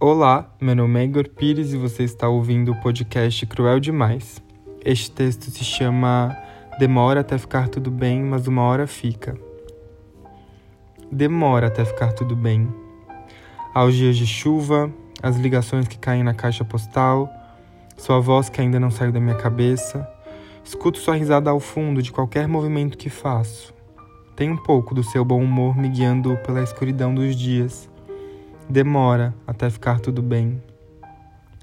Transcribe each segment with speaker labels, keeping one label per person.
Speaker 1: Olá, meu nome é Igor Pires e você está ouvindo o podcast Cruel Demais. Este texto se chama Demora até ficar tudo bem, mas uma hora fica. Demora até ficar tudo bem. Aos dias de chuva, as ligações que caem na caixa postal, sua voz que ainda não saiu da minha cabeça, escuto sua risada ao fundo de qualquer movimento que faço. Tem um pouco do seu bom humor me guiando pela escuridão dos dias demora até ficar tudo bem.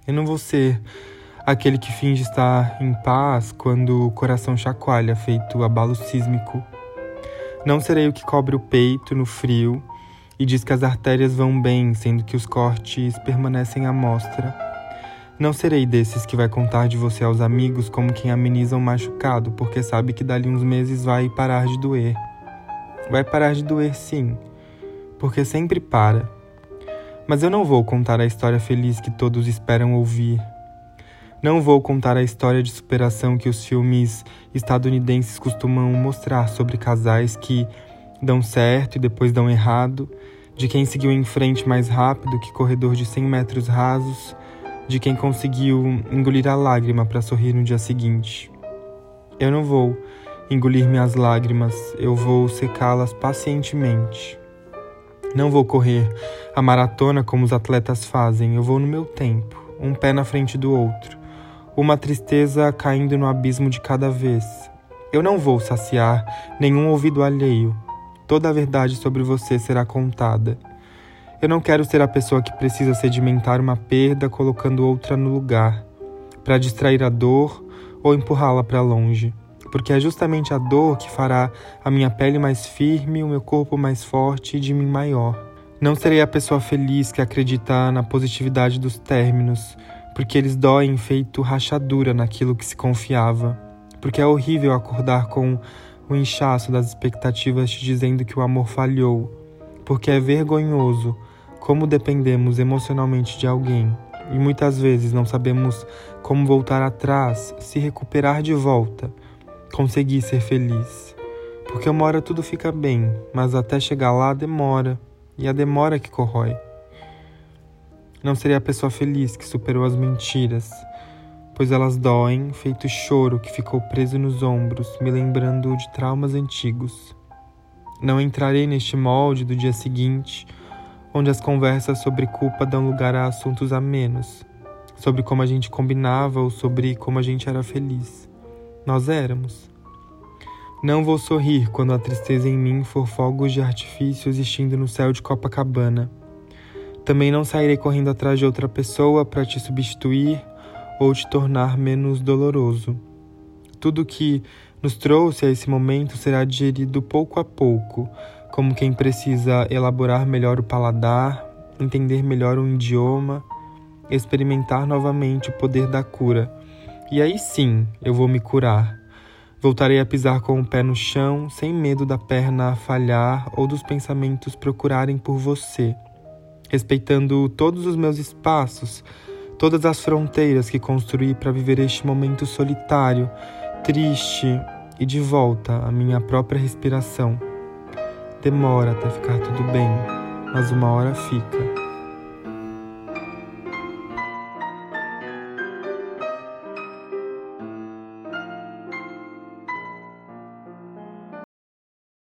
Speaker 1: Eu não vou ser aquele que finge estar em paz quando o coração chacoalha, feito abalo sísmico. Não serei o que cobre o peito no frio e diz que as artérias vão bem, sendo que os cortes permanecem à mostra. Não serei desses que vai contar de você aos amigos como quem ameniza um machucado, porque sabe que dali uns meses vai parar de doer. Vai parar de doer sim, porque sempre para. Mas eu não vou contar a história feliz que todos esperam ouvir. Não vou contar a história de superação que os filmes estadunidenses costumam mostrar sobre casais que dão certo e depois dão errado, de quem seguiu em frente mais rápido que corredor de 100 metros rasos, de quem conseguiu engolir a lágrima para sorrir no dia seguinte. Eu não vou engolir minhas lágrimas, eu vou secá-las pacientemente. Não vou correr a maratona como os atletas fazem, eu vou no meu tempo, um pé na frente do outro, uma tristeza caindo no abismo de cada vez. Eu não vou saciar nenhum ouvido alheio, toda a verdade sobre você será contada. Eu não quero ser a pessoa que precisa sedimentar uma perda colocando outra no lugar, para distrair a dor ou empurrá-la para longe porque é justamente a dor que fará a minha pele mais firme, o meu corpo mais forte e de mim maior. Não serei a pessoa feliz que acredita na positividade dos términos, porque eles doem feito rachadura naquilo que se confiava. Porque é horrível acordar com o inchaço das expectativas te dizendo que o amor falhou. Porque é vergonhoso como dependemos emocionalmente de alguém e muitas vezes não sabemos como voltar atrás, se recuperar de volta conseguir ser feliz. Porque uma hora tudo fica bem, mas até chegar lá demora, e a demora que corrói. Não seria a pessoa feliz que superou as mentiras, pois elas doem, feito choro que ficou preso nos ombros, me lembrando de traumas antigos. Não entrarei neste molde do dia seguinte, onde as conversas sobre culpa dão lugar a assuntos a menos, sobre como a gente combinava ou sobre como a gente era feliz. Nós éramos. Não vou sorrir quando a tristeza em mim for fogos de artifício existindo no céu de Copacabana. Também não sairei correndo atrás de outra pessoa para te substituir ou te tornar menos doloroso. Tudo que nos trouxe a esse momento será digerido pouco a pouco, como quem precisa elaborar melhor o paladar, entender melhor o idioma, experimentar novamente o poder da cura e aí sim eu vou me curar. Voltarei a pisar com o pé no chão, sem medo da perna falhar ou dos pensamentos procurarem por você, respeitando todos os meus espaços, todas as fronteiras que construí para viver este momento solitário, triste e de volta à minha própria respiração. Demora até ficar tudo bem, mas uma hora fica.